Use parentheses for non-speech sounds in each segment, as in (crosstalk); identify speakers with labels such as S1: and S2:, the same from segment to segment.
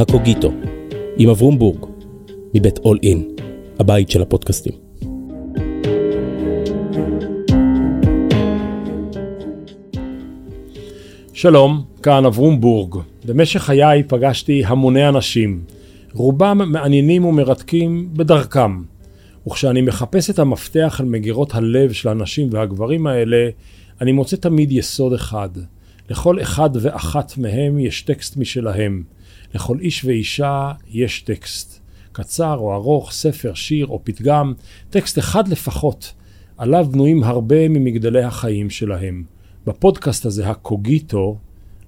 S1: הקוגיטו, עם אברום בורג, מבית אול אין, הבית של הפודקאסטים.
S2: שלום, כאן אברום בורג. במשך חיי פגשתי המוני אנשים, רובם מעניינים ומרתקים בדרכם. וכשאני מחפש את המפתח על מגירות הלב של הנשים והגברים האלה, אני מוצא תמיד יסוד אחד. לכל אחד ואחת מהם יש טקסט משלהם. לכל איש ואישה יש טקסט. קצר או ארוך, ספר, שיר או פתגם, טקסט אחד לפחות. עליו בנויים הרבה ממגדלי החיים שלהם. בפודקאסט הזה, הקוגיטו,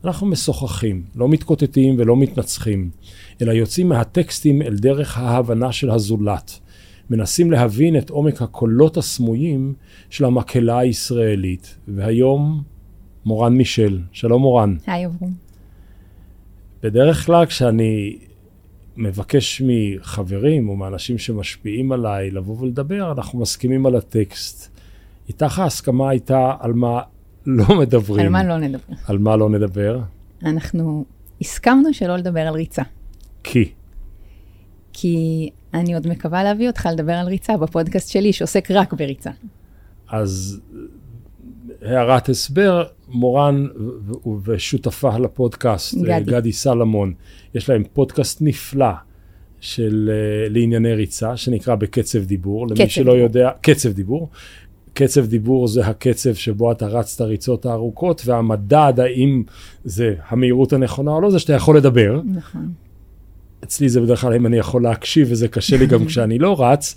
S2: אנחנו משוחחים, לא מתקוטטים ולא מתנצחים, אלא יוצאים מהטקסטים אל דרך ההבנה של הזולת. מנסים להבין את עומק הקולות הסמויים של המקהלה הישראלית. והיום, מורן מישל. שלום מורן.
S3: היי אברום.
S2: בדרך כלל כשאני מבקש מחברים או מאנשים שמשפיעים עליי לבוא ולדבר, אנחנו מסכימים על הטקסט. איתך ההסכמה הייתה על מה לא מדברים.
S3: על מה לא נדבר.
S2: על מה לא נדבר?
S3: אנחנו הסכמנו שלא לדבר על ריצה.
S2: כי.
S3: כי אני עוד מקווה להביא אותך לדבר על ריצה בפודקאסט שלי, שעוסק רק בריצה.
S2: אז הערת הסבר, מורן ושותפה לפודקאסט,
S3: גדי.
S2: גדי סלמון, יש להם פודקאסט נפלא של אה, לענייני ריצה, שנקרא בקצב דיבור. למי
S3: קצב
S2: שלא
S3: דיבור.
S2: יודע, קצב דיבור. קצב דיבור זה הקצב שבו אתה רץ את הריצות הארוכות, והמדד, האם זה המהירות הנכונה או לא, זה שאתה יכול לדבר.
S3: נכון.
S2: אצלי זה בדרך כלל אם אני יכול להקשיב, וזה קשה לי גם (laughs) כשאני לא רץ,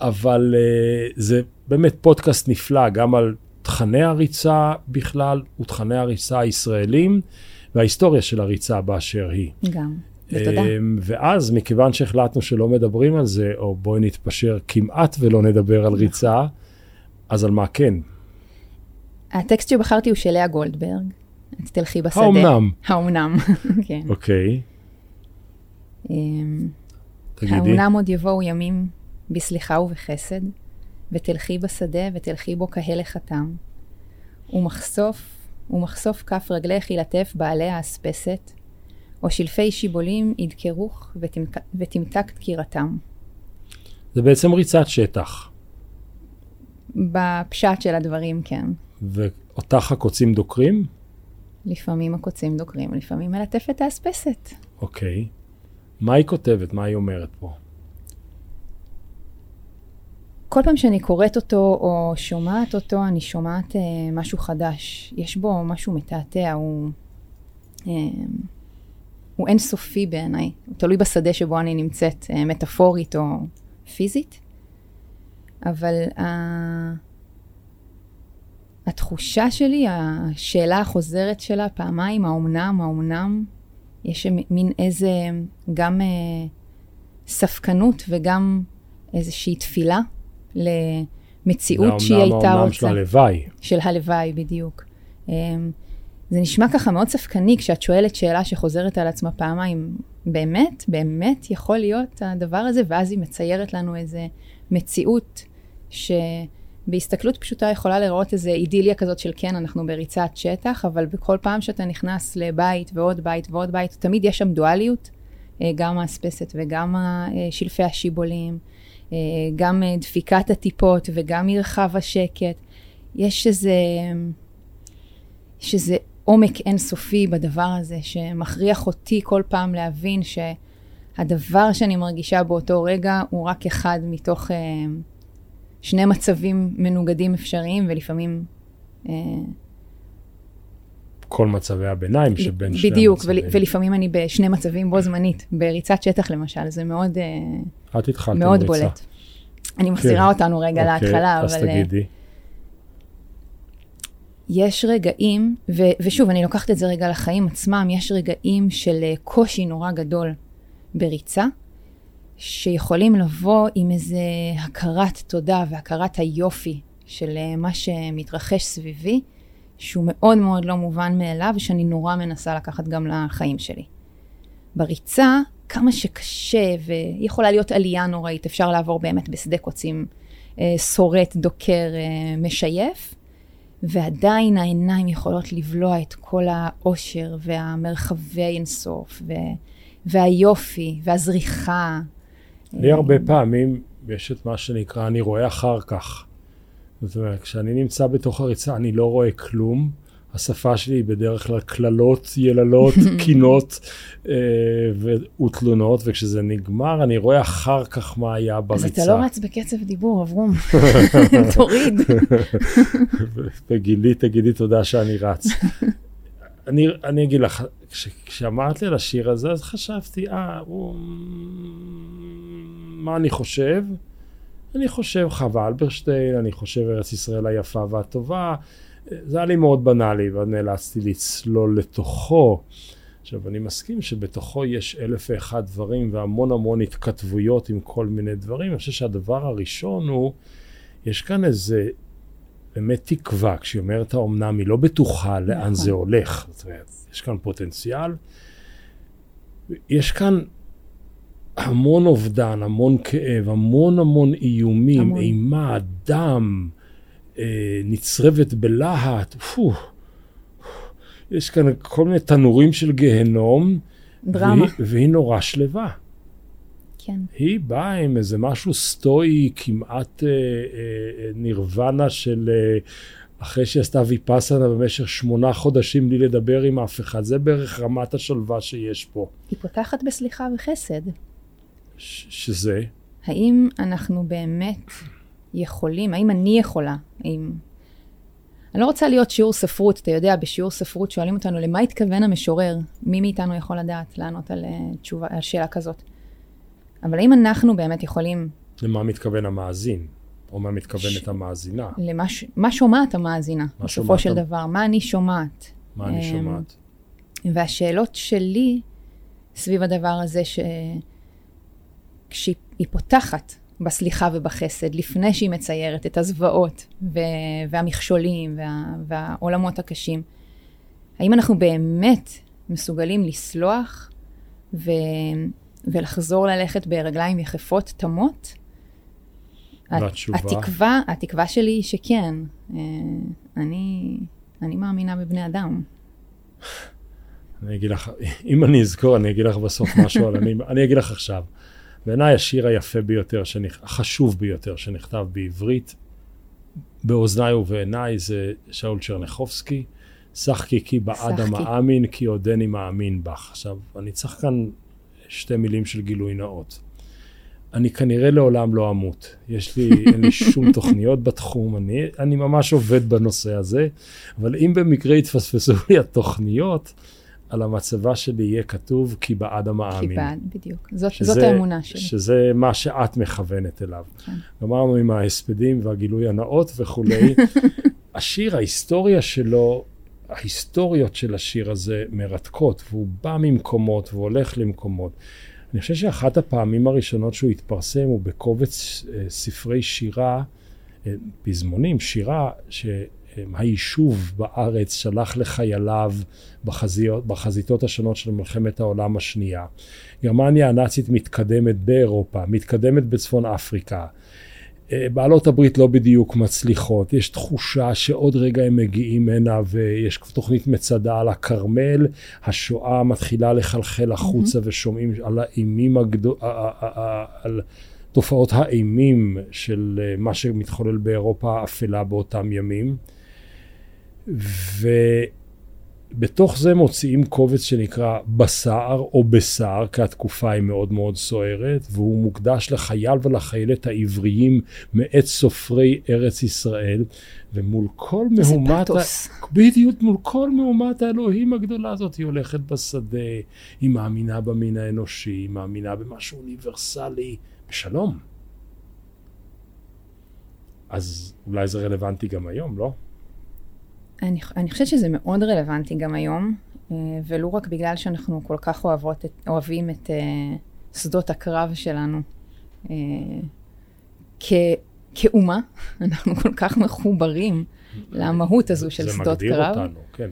S2: אבל uh, זה באמת פודקאסט נפלא, גם על תכני הריצה בכלל, ותכני הריצה הישראלים, וההיסטוריה של הריצה באשר היא.
S3: גם. ותודה.
S2: אמ, ואז, מכיוון שהחלטנו שלא מדברים על זה, או בואי נתפשר כמעט ולא נדבר על ריצה, אז על מה כן?
S3: הטקסט שבחרתי הוא של לאה גולדברג. את תלכי בשדה.
S2: האומנם?
S3: האומנם, (laughs) כן.
S2: אוקיי,
S3: אמ,
S2: תגידי.
S3: האומנם עוד יבואו ימים בסליחה ובחסד, ותלכי בשדה ותלכי בו כהלך התם, ומחשוף, ומחשוף כף רגלך ילטף בעלי האספסת, או שלפי שיבולים ידקרוך ותמק- ותמתק דקירתם.
S2: זה בעצם ריצת שטח,
S3: בפשט של הדברים, כן.
S2: ואותך הקוצים דוקרים?
S3: לפעמים הקוצים דוקרים, לפעמים מלטפת האספסת.
S2: אוקיי. מה היא כותבת? מה היא אומרת פה?
S3: כל פעם שאני קוראת אותו או שומעת אותו, אני שומעת אה, משהו חדש. יש בו משהו מתעתע, הוא, אה, הוא אינסופי בעיניי. הוא תלוי בשדה שבו אני נמצאת, אה, מטאפורית או פיזית. אבל ה... התחושה שלי, השאלה החוזרת שלה, פעמיים, האומנם, האומנם, יש מין איזה, גם אה, ספקנות וגם איזושהי תפילה למציאות שהיא הייתה רוצה.
S2: של הלוואי.
S3: של הלוואי, בדיוק. אמ, זה נשמע ככה מאוד ספקני כשאת שואלת שאלה שחוזרת על עצמה פעמיים, באמת, באמת יכול להיות הדבר הזה? ואז היא מציירת לנו איזה מציאות שבהסתכלות פשוטה יכולה לראות איזה אידיליה כזאת של כן, אנחנו בריצת שטח, אבל בכל פעם שאתה נכנס לבית ועוד בית ועוד בית, תמיד יש שם דואליות, אה, גם האספסת וגם אה, שלפי השיבולים, גם אה, דפיקת הטיפות וגם מרחב השקט. יש איזה, יש איזה עומק אינסופי בדבר הזה, שמכריח אותי כל פעם להבין שהדבר שאני מרגישה באותו רגע הוא רק אחד מתוך אה, שני מצבים מנוגדים אפשריים, ולפעמים... אה,
S2: כל מצבי הביניים שבין שני
S3: בדיוק,
S2: המצבים.
S3: ול, ולפעמים אני בשני מצבים בו זמנית, בריצת שטח למשל, זה מאוד, אה,
S2: את התחלת
S3: מאוד
S2: ריצה.
S3: בולט. אני מחזירה אותנו רגע
S2: אוקיי,
S3: להתחלה,
S2: אז
S3: אבל... אה,
S2: תגידי.
S3: יש רגעים, ו, ושוב, אני לוקחת את זה רגע לחיים עצמם, יש רגעים של אה, קושי נורא גדול בריצה, שיכולים לבוא עם איזה הכרת תודה והכרת היופי של אה, מה שמתרחש סביבי, שהוא מאוד מאוד לא מובן מאליו, ושאני נורא מנסה לקחת גם לחיים שלי. בריצה, כמה שקשה, ויכולה להיות עלייה נוראית, אפשר לעבור באמת בשדה קוצים אה, שורט, דוקר, אה, משייף, ועדיין העיניים יכולות לבלוע את כל האושר והמרחבי אינסוף, ו, והיופי, והזריחה.
S2: לי הרבה פעמים יש את מה שנקרא, אני רואה אחר כך. זאת אומרת, כשאני נמצא בתוך הריצה, אני לא רואה כלום. השפה שלי היא בדרך כלל קללות, יללות, (laughs) קינות אה, ותלונות, וכשזה נגמר, אני רואה אחר כך מה היה בריצה.
S3: אז אתה לא רץ בקצב דיבור, אברום. (laughs) תוריד. (laughs)
S2: בגילי, תגידי תודה שאני רץ. אני, אני אגיד לך, כש, כשאמרת לי על השיר הזה, אז חשבתי, אה, הוא... מה אני חושב? אני חושב חווה אלברשטיין, אני חושב ארץ ישראל היפה והטובה. זה היה לי מאוד בנאלי, ואז נאלצתי לצלול לתוכו. עכשיו, אני מסכים שבתוכו יש אלף ואחד דברים והמון המון התכתבויות עם כל מיני דברים. אני חושב שהדבר הראשון הוא, יש כאן איזה באמת תקווה. כשהיא אומרת האומנם, היא לא בטוחה לאן נכון. זה הולך. זאת אומרת, יש כאן פוטנציאל. יש כאן המון אובדן, המון כאב, המון המון איומים, המון. אימה, דם, אה, נצרבת בלהט, פו, יש כאן כל מיני תנורים של גיהנום.
S3: דרמה.
S2: והיא, והיא נורא שלווה.
S3: כן.
S2: היא באה עם איזה משהו סטואי, כמעט אה, אה, נירוונה של... אה, אחרי שעשתה ויפאסנה במשך שמונה חודשים בלי לדבר עם אף אחד. זה בערך רמת השלווה שיש פה.
S3: היא פותחת בסליחה וחסד.
S2: ש- שזה?
S3: האם אנחנו באמת יכולים, האם אני יכולה, האם... אני לא רוצה להיות שיעור ספרות, אתה יודע, בשיעור ספרות שואלים אותנו למה התכוון המשורר, מי מאיתנו יכול לדעת לענות על, uh, תשובה, על שאלה כזאת. אבל האם אנחנו באמת יכולים...
S2: למה מתכוון המאזין, או מה מתכוונת ש... המאזינה?
S3: למה ש... מה שומעת המאזינה, בסופו של דבר, מה אני שומעת.
S2: מה אני
S3: אמ,
S2: שומעת?
S3: והשאלות שלי סביב הדבר הזה, שכשהיא פותחת בסליחה ובחסד, לפני שהיא מציירת את הזוועות ו- והמכשולים וה- והעולמות הקשים. האם אנחנו באמת מסוגלים לסלוח ו- ולחזור ללכת ברגליים יחפות תמות?
S2: והתשובה?
S3: התקווה, התקווה שלי היא שכן. אה, אני, אני מאמינה בבני אדם.
S2: אני אגיד לך, אם אני אזכור, אני אגיד לך בסוף משהו, אבל אני, אני אגיד לך עכשיו. בעיניי השיר היפה ביותר, שנכ... החשוב ביותר שנכתב בעברית, באוזניי ובעיניי, זה שאול צ'רניחובסקי, שחקי כי באדם האמין, כי עודני מאמין בך. עכשיו, אני צריך כאן שתי מילים של גילוי נאות. אני כנראה לעולם לא אמות. יש לי, (laughs) אין לי שום תוכניות בתחום, אני, אני ממש עובד בנושא הזה, אבל אם במקרה יתפספסו לי התוכניות, על המצבה שלי יהיה כתוב כי בעד המאמין.
S3: כי בעד, בדיוק. זאת, שזה, זאת האמונה שלי.
S2: שזה מה שאת מכוונת אליו. כן. אמרנו עם ההספדים והגילוי הנאות וכולי. (laughs) השיר, ההיסטוריה שלו, ההיסטוריות של השיר הזה מרתקות, והוא בא ממקומות והולך למקומות. אני חושב שאחת הפעמים הראשונות שהוא התפרסם הוא בקובץ אה, ספרי שירה, אה, פזמונים, שירה, ש... היישוב בארץ שלח לחייליו בחזיות, בחזיתות השונות של מלחמת העולם השנייה. גרמניה הנאצית מתקדמת באירופה, מתקדמת בצפון אפריקה. אה, בעלות הברית לא בדיוק מצליחות, יש תחושה שעוד רגע הם מגיעים הנה ויש תוכנית מצדה על הכרמל, השואה מתחילה לחלחל החוצה mm-hmm. ושומעים על האימים הגדולים, על תופעות האימים של אה, מה שמתחולל באירופה האפלה באותם ימים. ובתוך זה מוציאים קובץ שנקרא בשר או בשר, כי התקופה היא מאוד מאוד סוערת, והוא מוקדש לחייל ולחיילת העבריים מאת סופרי ארץ ישראל, ומול כל מהומת... ה... בדיוק, מול כל מהומת האלוהים הגדולה הזאת, היא הולכת בשדה, היא מאמינה במין האנושי, היא מאמינה במשהו אוניברסלי, בשלום. אז אולי זה רלוונטי גם היום, לא?
S3: אני, אני חושבת שזה מאוד רלוונטי גם היום, אה, ולו רק בגלל שאנחנו כל כך אוהבות את, אוהבים את uh, שדות הקרב שלנו. Uh, כ, כאומה, (laughs) אנחנו כל כך מחוברים למהות הזו של שדות קרב.
S2: זה מגדיר אותנו, כן.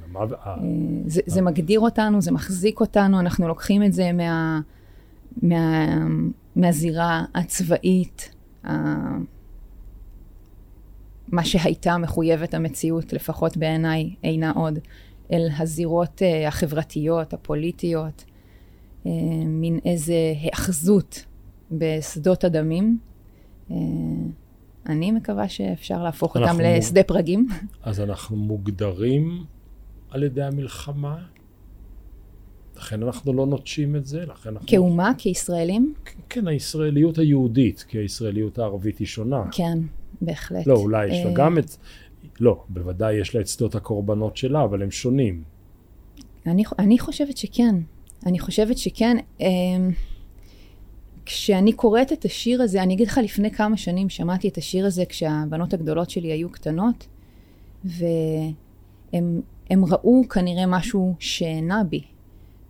S3: זה, זה מגדיר אותנו, זה מחזיק אותנו, אנחנו לוקחים את זה מה, מה, מהזירה הצבאית, מה שהייתה מחויבת המציאות, לפחות בעיניי, אינה עוד, אל הזירות uh, החברתיות, הפוליטיות. אה, מין איזה היאחזות בשדות הדמים. אה, אני מקווה שאפשר להפוך אותם לשדה פרגים.
S2: אז אנחנו מוגדרים על ידי המלחמה, לכן אנחנו לא נוטשים את זה, לכן אנחנו...
S3: כאומה, כישראלים?
S2: כן, הישראליות היהודית, כי הישראליות הערבית היא שונה.
S3: כן, בהחלט.
S2: לא, אולי יש לה
S3: אה,
S2: גם את... לא, בוודאי יש לה את שדות הקורבנות שלה, אבל הם שונים.
S3: אני, אני חושבת שכן. אני חושבת שכן. אמ, כשאני קוראת את השיר הזה, אני אגיד לך, לפני כמה שנים שמעתי את השיר הזה כשהבנות הגדולות שלי היו קטנות, והם הם ראו כנראה משהו שנע בי,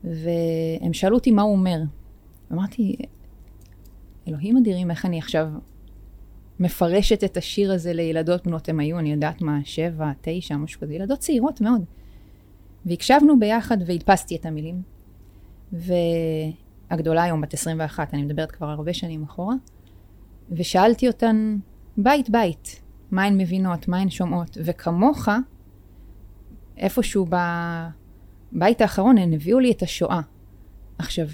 S3: והם שאלו אותי מה הוא אומר. אמרתי, אלוהים אדירים, איך אני עכשיו מפרשת את השיר הזה לילדות בנות הם היו, אני יודעת מה, שבע, תשע, משהו כזה, ילדות צעירות מאוד. והקשבנו ביחד והדפסתי את המילים. והגדולה היום בת 21, אני מדברת כבר הרבה שנים אחורה, ושאלתי אותן בית בית, מה הן מבינות, מה הן שומעות, וכמוך, איפשהו בבית האחרון הן הביאו לי את השואה. עכשיו,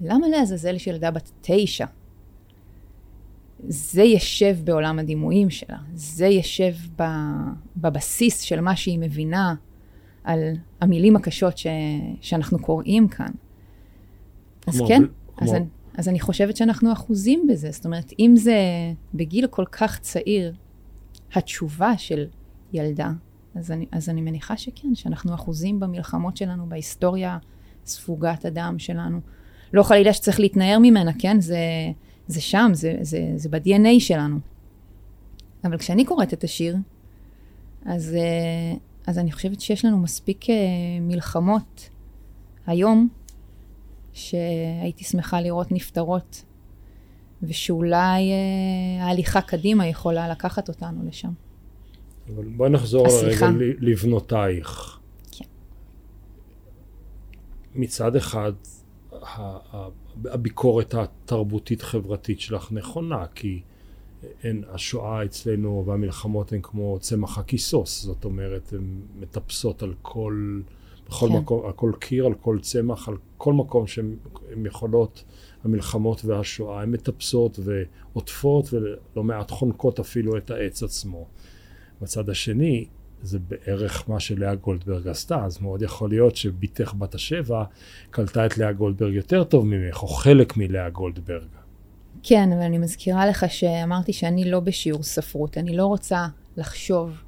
S3: למה לעזאזל של ילדה בת תשע? זה ישב בעולם הדימויים שלה, זה ישב ב, בבסיס של מה שהיא מבינה על המילים הקשות ש, שאנחנו קוראים כאן. אז
S2: כמו
S3: כן,
S2: ב-
S3: אז,
S2: כמו-
S3: אני, אז אני חושבת שאנחנו אחוזים בזה. זאת אומרת, אם זה בגיל כל כך צעיר, התשובה של ילדה, אז אני, אז אני מניחה שכן, שאנחנו אחוזים במלחמות שלנו, בהיסטוריה ספוגת הדם שלנו. לא חלילה שצריך להתנער ממנה, כן? זה, זה שם, זה, זה, זה ב-DNA שלנו. אבל כשאני קוראת את השיר, אז, אה, אז אני חושבת שיש לנו מספיק אה, מלחמות היום, שהייתי שמחה לראות נפתרות, ושאולי אה, ההליכה קדימה יכולה לקחת אותנו לשם.
S2: אבל בואי נחזור. רגע לבנותייך.
S3: כן.
S2: מצד אחד, הביקורת התרבותית-חברתית שלך נכונה, כי אין, השואה אצלנו והמלחמות הן כמו צמח הכיסוס, זאת אומרת, הן מטפסות על כל, בכל
S3: כן.
S2: מקום, על כל קיר, על כל צמח, על כל מקום שהן הן יכולות, המלחמות והשואה, הן מטפסות ועוטפות ולא מעט חונקות אפילו את העץ עצמו. בצד השני, זה בערך מה שלאה גולדברג עשתה, אז מאוד יכול להיות שבתך בת השבע קלטה את לאה גולדברג יותר טוב ממך, או חלק מלאה גולדברג.
S3: כן, אבל אני מזכירה לך שאמרתי שאני לא בשיעור ספרות, אני לא רוצה לחשוב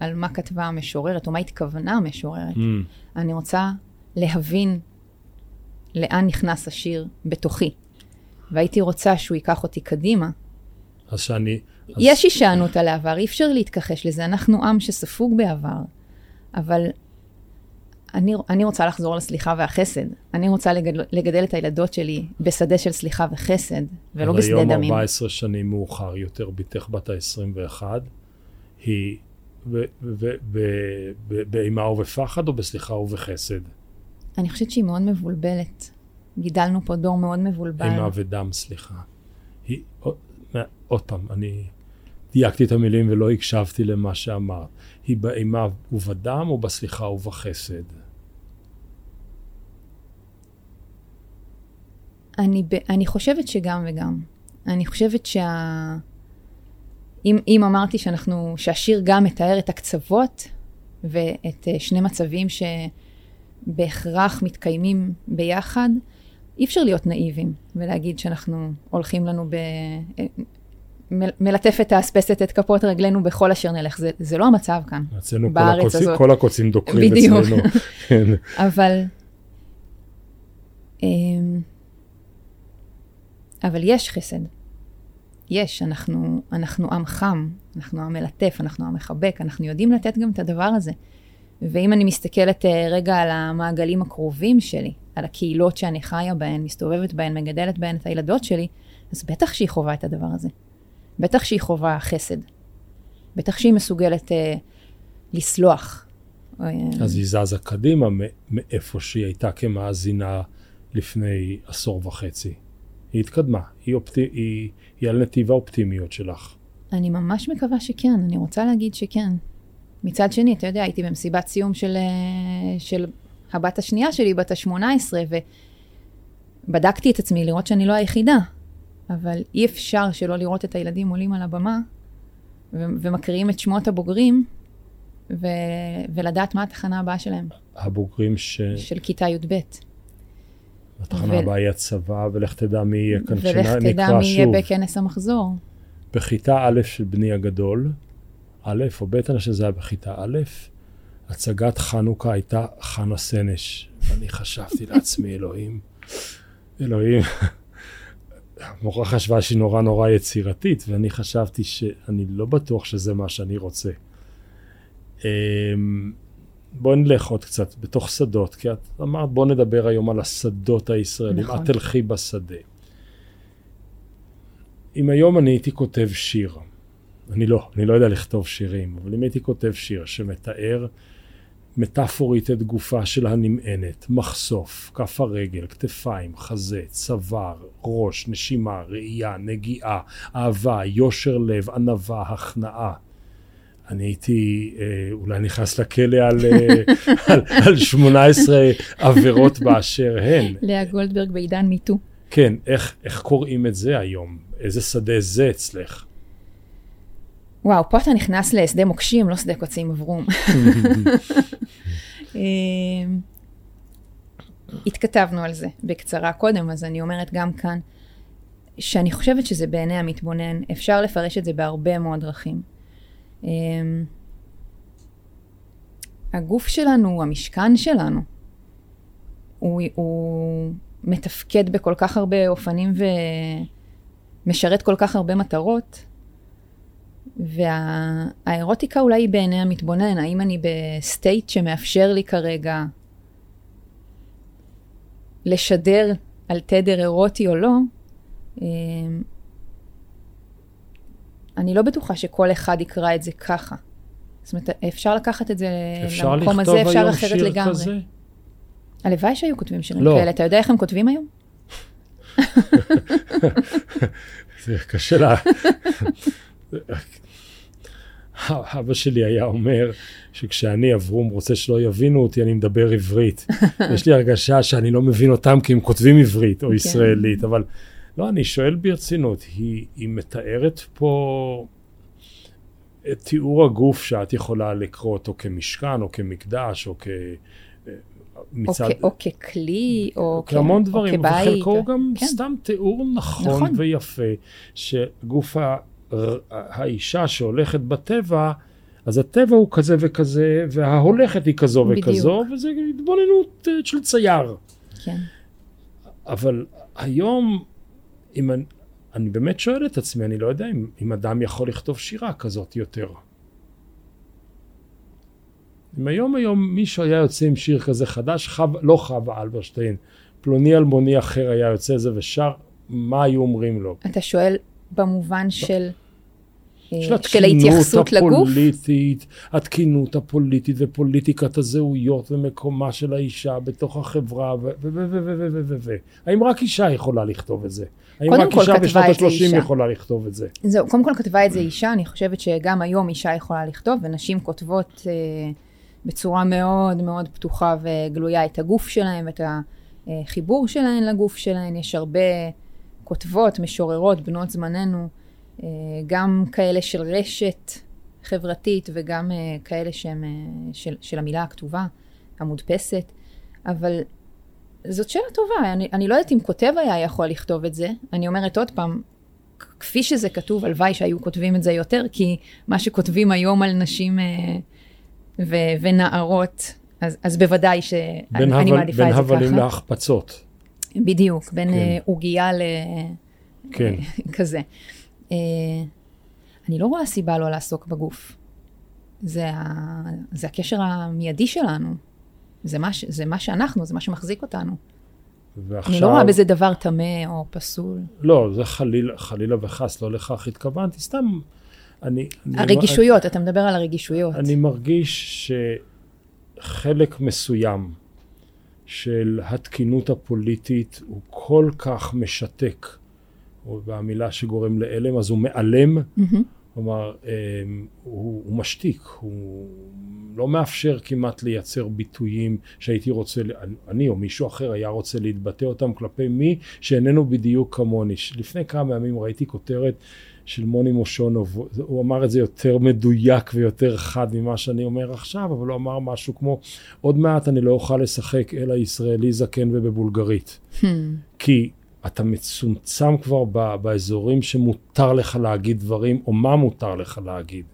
S3: על מה כתבה המשוררת או מה התכוונה המשוררת.
S2: Mm.
S3: אני רוצה להבין לאן נכנס השיר בתוכי. והייתי רוצה שהוא ייקח אותי קדימה.
S2: אז שאני... אז
S3: יש הישענות על העבר, אי אפשר להתכחש לזה, אנחנו עם שספוג בעבר. אבל אני, אני רוצה לחזור לסליחה והחסד. אני רוצה לגדל, לגדל את הילדות שלי בשדה של סליחה וחסד, ולא בשדה
S2: היום
S3: דמים.
S2: 14 שנים מאוחר יותר, בתך בת ה-21, היא באימה ובפחד או בסליחה ובחסד?
S3: אני חושבת שהיא מאוד מבולבלת. גידלנו פה דור מאוד מבולבל.
S2: אימה ודם, סליחה. היא, עוד- פעם, אני דייקתי את המילים ולא הקשבתי למה שאמרת. היא באימה ובדם או בסליחה ובחסד?
S3: אני, ב- אני חושבת שגם וגם. אני חושבת שה... אם, אם אמרתי שאנחנו, שהשיר גם מתאר את הקצוות ואת אה, שני מצבים שבהכרח מתקיימים ביחד, אי אפשר להיות נאיבים ולהגיד שאנחנו הולכים לנו ב... מל- מלטף את האספסת, את כפות רגלינו בכל אשר נלך. זה, זה לא המצב כאן.
S2: אצלנו כל,
S3: בארץ
S2: הקוצים,
S3: הזאת.
S2: כל הקוצים דוקרים
S3: בדיוק.
S2: אצלנו. (laughs) כן.
S3: אבל, אמ, אבל יש חסד. יש, אנחנו, אנחנו עם חם, אנחנו עם מלטף, אנחנו עם מחבק, אנחנו יודעים לתת גם את הדבר הזה. ואם אני מסתכלת אה, רגע על המעגלים הקרובים שלי, על הקהילות שאני חיה בהן, מסתובבת בהן, מגדלת בהן את הילדות שלי, אז בטח שהיא חווה את הדבר הזה. בטח שהיא חווה חסד. בטח שהיא מסוגלת אה, לסלוח. אה,
S2: אז היא זזה קדימה מאיפה שהיא הייתה כמאזינה לפני עשור וחצי. היא התקדמה, היא, אופטי, היא, היא על נתיב האופטימיות שלך.
S3: אני ממש מקווה שכן, אני רוצה להגיד שכן. מצד שני, אתה יודע, הייתי במסיבת סיום של, אה, של הבת השנייה שלי, בת ה-18, בדקתי את עצמי לראות שאני לא היחידה, אבל אי אפשר שלא לראות את הילדים עולים על הבמה ו- ומקריאים את שמות הבוגרים ו- ולדעת מה התחנה הבאה שלהם,
S2: הבוגרים ש...
S3: של כיתה י"ב.
S2: התחנה
S3: ו-
S2: הבאה היא הצבא, ולך תדע מי יהיה כאן
S3: ולך תדע מי יהיה
S2: שוב.
S3: בכנס המחזור.
S2: בכיתה א' של בני הגדול, א' או ב', אני חושב שזה היה בכיתה א', הצגת חנוכה הייתה חנה סנש. ואני חשבתי לעצמי, אלוהים, אלוהים. המורה חשבה שהיא נורא נורא יצירתית, ואני חשבתי שאני לא בטוח שזה מה שאני רוצה. אמ, בואי נלך עוד קצת בתוך שדות, כי את אמרת בוא נדבר היום על השדות הישראלים.
S3: נכון.
S2: את תלכי בשדה. אם היום אני הייתי כותב שיר, אני לא, אני לא יודע לכתוב שירים, אבל אם הייתי כותב שיר שמתאר מטאפורית את גופה של הנמענת, מחשוף, כף הרגל, כתפיים, חזה, צוואר, ראש, נשימה, ראייה, נגיעה, אהבה, יושר לב, ענווה, הכנעה. אני הייתי אה, אולי נכנס לכלא על, אה, (laughs) על, על 18 עבירות באשר הן.
S3: לאה גולדברג בעידן מיטו.
S2: כן, איך, איך קוראים את זה היום? איזה שדה זה אצלך?
S3: וואו, פה אתה נכנס לשדה מוקשים, לא שדה קוצים אברום. (laughs) אמ, התכתבנו על זה בקצרה קודם, אז אני אומרת גם כאן, שאני חושבת שזה בעיני המתבונן, אפשר לפרש את זה בהרבה מאוד דרכים. אמ, הגוף שלנו, המשכן שלנו, הוא, הוא מתפקד בכל כך הרבה אופנים ומשרת כל כך הרבה מטרות, והאירוטיקה אולי היא בעיני המתבונן, האם אני ב state שמאפשר לי כרגע לשדר על תדר אירוטי או לא, אמ, אני לא בטוחה שכל אחד יקרא את זה ככה. זאת אומרת, אפשר לקחת את זה
S2: אפשר
S3: למקום
S2: לכתוב
S3: הזה, אפשר
S2: היום
S3: אחרת
S2: שיר
S3: לגמרי.
S2: כזה?
S3: הלוואי שהיו כותבים שירים
S2: לא.
S3: כאלה. אתה יודע איך הם כותבים היום? (laughs)
S2: זה קשה לה... (laughs) אבא שלי היה אומר שכשאני אברום רוצה שלא יבינו אותי, אני מדבר עברית. (laughs) יש לי הרגשה שאני לא מבין אותם כי הם כותבים עברית או
S3: כן.
S2: ישראלית, אבל לא, אני שואל ברצינות, היא, היא מתארת פה את תיאור הגוף שאת יכולה לקרוא אותו כמשכן או כמקדש או כ... מצד...
S3: או, כ- או ככלי, או, כ-
S2: כהמון
S3: או
S2: דברים,
S3: כבית.
S2: וחלקו הוא גם
S3: כן.
S2: סתם תיאור נכון,
S3: נכון.
S2: ויפה, שגוף ה- האישה שהולכת בטבע, אז הטבע הוא כזה וכזה, וההולכת היא כזו
S3: בדיוק.
S2: וכזו, וזה התבוננות אה, של צייר.
S3: כן.
S2: אבל היום, אם אני, אני באמת שואל את עצמי, אני לא יודע אם, אם אדם יכול לכתוב שירה כזאת יותר. אם היום היום מישהו היה יוצא עם שיר כזה חדש, חו, לא חווה אלברשטיין, פלוני אלמוני אחר היה יוצא זה ושר, מה היו אומרים לו?
S3: אתה שואל במובן של, אה,
S2: של
S3: של ההתייחסות לגוף?
S2: הפוליטית, התקינות הפוליטית ופוליטיקת הזהויות ומקומה של האישה בתוך החברה ו... ו... ו... ו... ו... ו... ו... ו... האם רק אישה יכולה לכתוב את זה? האם רק אישה בשנות
S3: את זה
S2: ה-30
S3: אישה.
S2: יכולה לכתוב את זה?
S3: זהו, קודם כל כתבה את זה אישה, אני חושבת שגם היום אישה יכולה לכתוב, ונשים כותבות אה, בצורה מאוד מאוד פתוחה וגלויה את הגוף שלהן ואת החיבור שלהן לגוף שלהן. יש הרבה כותבות, משוררות, בנות זמננו, אה, גם כאלה של רשת חברתית וגם אה, כאלה שהם אה, של, של המילה הכתובה, המודפסת, אבל זאת שאלה טובה, אני, אני לא יודעת אם כותב היה יכול לכתוב את זה. אני אומרת עוד פעם, כפי שזה כתוב, הלוואי שהיו כותבים את זה יותר, כי מה שכותבים היום על נשים ו- ונערות, אז, אז בוודאי
S2: בין,
S3: שאני
S2: הבל,
S3: מעדיפה
S2: בין
S3: את זה
S2: הבלים
S3: ככה.
S2: להחפצות.
S3: בדיוק, בין
S2: כן.
S3: אה, עוגייה ל...
S2: כן. (laughs)
S3: כזה. אה, אני לא רואה סיבה לא לעסוק בגוף. זה, ה... זה הקשר המיידי שלנו. זה מה, ש... זה מה שאנחנו, זה מה שמחזיק אותנו.
S2: ועכשיו...
S3: אני לא רואה בזה דבר טמא או פסול.
S2: לא, זה חלילה, חלילה וחס, לא לכך התכוונתי, סתם... אני... אני
S3: הרגישויות, אתה מדבר על הרגישויות.
S2: אני מרגיש שחלק מסוים של התקינות הפוליטית הוא כל כך משתק, או במילה שגורם להלם, אז הוא מעלם,
S3: מהמם.
S2: כלומר, אמ, הוא, הוא משתיק, הוא לא מאפשר כמעט לייצר ביטויים שהייתי רוצה, אני או מישהו אחר היה רוצה להתבטא אותם כלפי מי שאיננו בדיוק כמוני. לפני כמה ימים ראיתי כותרת של מוני מושונוב, הוא אמר את זה יותר מדויק ויותר חד ממה שאני אומר עכשיו, אבל הוא אמר משהו כמו, עוד מעט אני לא אוכל לשחק אלא ישראלי זקן ובבולגרית. Hmm. כי אתה מצומצם כבר באזורים שמותר לך להגיד דברים, או מה מותר לך להגיד.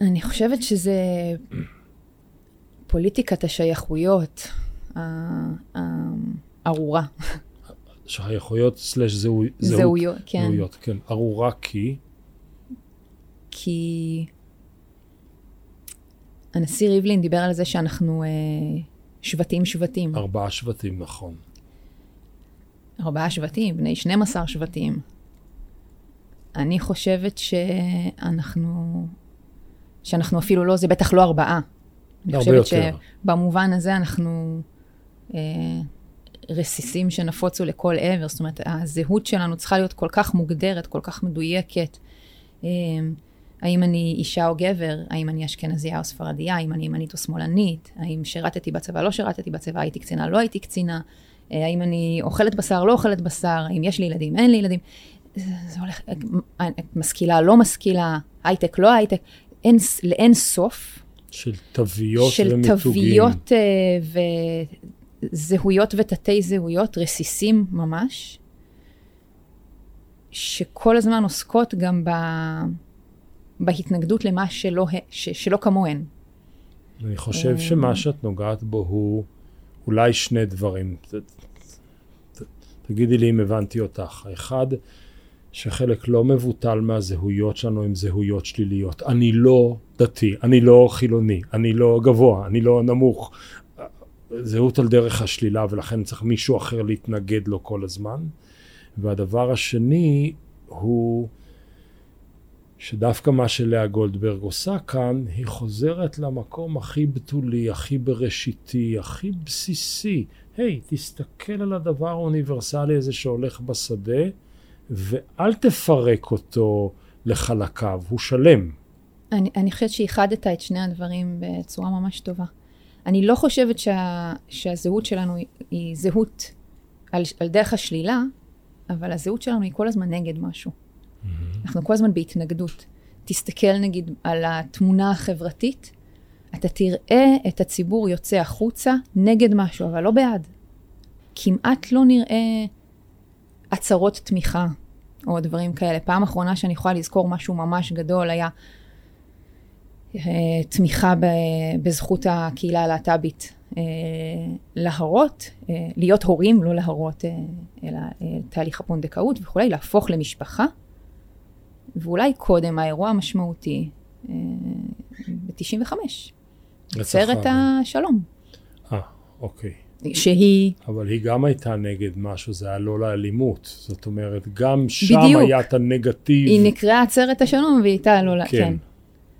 S3: אני חושבת שזה פוליטיקת השייכויות הארורה.
S2: שייכויות סלש זהו,
S3: זהויות, כן.
S2: זהויות, כן. ארורה כי?
S3: כי הנשיא ריבלין דיבר על זה שאנחנו אה, שבטים שבטים.
S2: ארבעה שבטים, נכון.
S3: ארבעה שבטים, בני 12 שבטים. אני חושבת שאנחנו, שאנחנו אפילו לא, זה בטח לא ארבעה.
S2: אני חושבת
S3: שבמובן הזה אנחנו אה, רסיסים שנפוצו לכל עבר, זאת אומרת, הזהות שלנו צריכה להיות כל כך מוגדרת, כל כך מדויקת. אה, האם אני אישה או גבר, האם אני אשכנזייה או ספרדיה, האם אני ימנית או שמאלנית, האם שירתתי בצבא, לא שירתתי בצבא, הייתי קצינה, לא הייתי קצינה, אה, האם אני אוכלת בשר, לא אוכלת בשר, האם יש לי ילדים, אין לי ילדים. זה הולך, משכילה, לא משכילה, הייטק, לא הייטק, לאין סוף.
S2: של תוויות
S3: של
S2: ומיתוגים.
S3: של תוויות uh, וזהויות ותתי זהויות, רסיסים ממש, שכל הזמן עוסקות גם ב... בהתנגדות למה שלא, ש, שלא כמוהן.
S2: אני חושב שמה שאת נוגעת בו הוא אולי שני דברים. ת, ת, תגידי לי אם הבנתי אותך. האחד, שחלק לא מבוטל מהזהויות שלנו הם זהויות שליליות. אני לא דתי, אני לא חילוני, אני לא גבוה, אני לא נמוך. זהות על דרך השלילה ולכן צריך מישהו אחר להתנגד לו כל הזמן. והדבר השני הוא שדווקא מה שלאה גולדברג עושה כאן, היא חוזרת למקום הכי בתולי, הכי בראשיתי, הכי בסיסי. היי, hey, תסתכל על הדבר האוניברסלי הזה שהולך בשדה, ואל תפרק אותו לחלקיו, הוא שלם.
S3: אני, אני חושבת שאיחדת את שני הדברים בצורה ממש טובה. אני לא חושבת שה, שהזהות שלנו היא, היא זהות על, על דרך השלילה, אבל הזהות שלנו היא כל הזמן נגד משהו. Mm-hmm. אנחנו כל הזמן בהתנגדות. תסתכל נגיד על התמונה החברתית, אתה תראה את הציבור יוצא החוצה נגד משהו, אבל לא בעד. כמעט לא נראה הצהרות תמיכה או דברים כאלה. פעם אחרונה שאני יכולה לזכור משהו ממש גדול היה אה, תמיכה בזכות הקהילה הלהט"בית אה, להרות, אה, להיות הורים, לא להרות, אלא תהליך הפונדקאות וכולי, להפוך למשפחה. ואולי קודם האירוע המשמעותי ב-95, עצרת השלום.
S2: אה, אוקיי.
S3: שהיא...
S2: אבל היא גם הייתה נגד משהו, זה היה לא לאלימות. זאת אומרת, גם שם בדיוק. היה את הנגטיב.
S3: היא נקראה עצרת השלום והיא הייתה לא... כן. כן.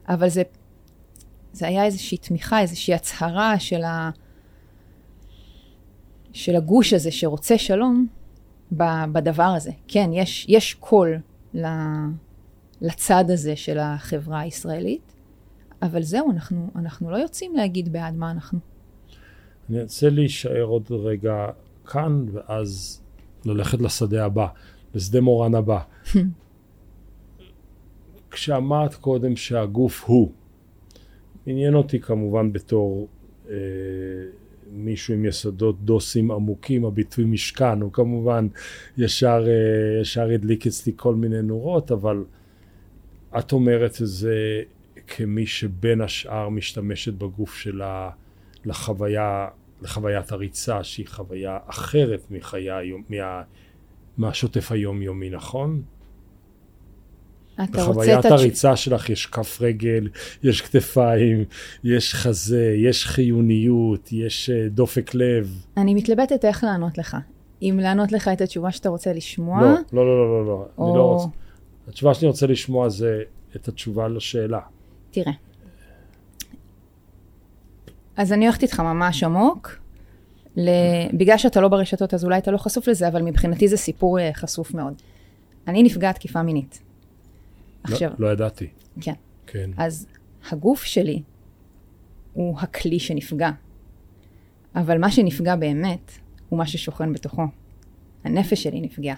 S3: אבל זה, זה היה איזושהי תמיכה, איזושהי הצהרה של, ה, של הגוש הזה שרוצה שלום בדבר הזה. כן, יש, יש קול לצד הזה של החברה הישראלית, אבל זהו, אנחנו, אנחנו לא יוצאים להגיד בעד מה אנחנו.
S2: אני רוצה להישאר עוד רגע כאן, ואז ללכת לשדה הבא, לשדה מורן הבא. (laughs) כשאמרת קודם שהגוף הוא, עניין אותי כמובן בתור אה, מישהו עם יסודות דוסים עמוקים, הביטוי משכן, הוא כמובן ישר, אה, ישר הדליק אצלי כל מיני נורות, אבל את אומרת את זה כמי שבין השאר משתמשת בגוף שלה לחוויה, לחוויית הריצה, שהיא חוויה אחרת מחיי היום, מה, מהשוטף היומיומי, נכון? בחוויית הריצה התש... שלך יש כף רגל, יש כתפיים, יש חזה, יש חיוניות, יש אה, דופק לב.
S3: אני מתלבטת איך לענות לך. אם לענות לך את התשובה שאתה רוצה לשמוע?
S2: לא, לא, לא, לא, לא. או... אני לא רוצה. התשובה שאני רוצה לשמוע זה את התשובה לשאלה.
S3: תראה. אז אני הולכת איתך ממש עמוק. בגלל שאתה לא ברשתות אז אולי אתה לא חשוף לזה, אבל מבחינתי זה סיפור אה, חשוף מאוד. אני נפגעת תקיפה מינית.
S2: לא, עכשיו... לא, ידעתי.
S3: כן.
S2: כן. כן.
S3: אז הגוף שלי הוא הכלי שנפגע, אבל מה שנפגע באמת הוא מה ששוכן בתוכו. הנפש שלי נפגעה.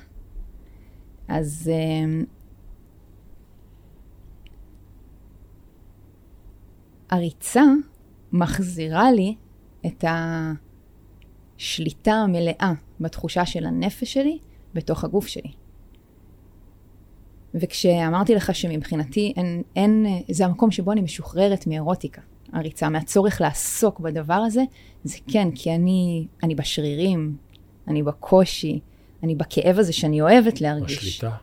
S3: אז אמ, הריצה מחזירה לי את השליטה המלאה בתחושה של הנפש שלי בתוך הגוף שלי. וכשאמרתי לך שמבחינתי אין, אין, זה המקום שבו אני משוחררת מאירוטיקה, הריצה, מהצורך לעסוק בדבר הזה, זה כן, כי אני, אני בשרירים, אני בקושי, אני בכאב הזה שאני אוהבת להרגיש.
S2: בשליטה.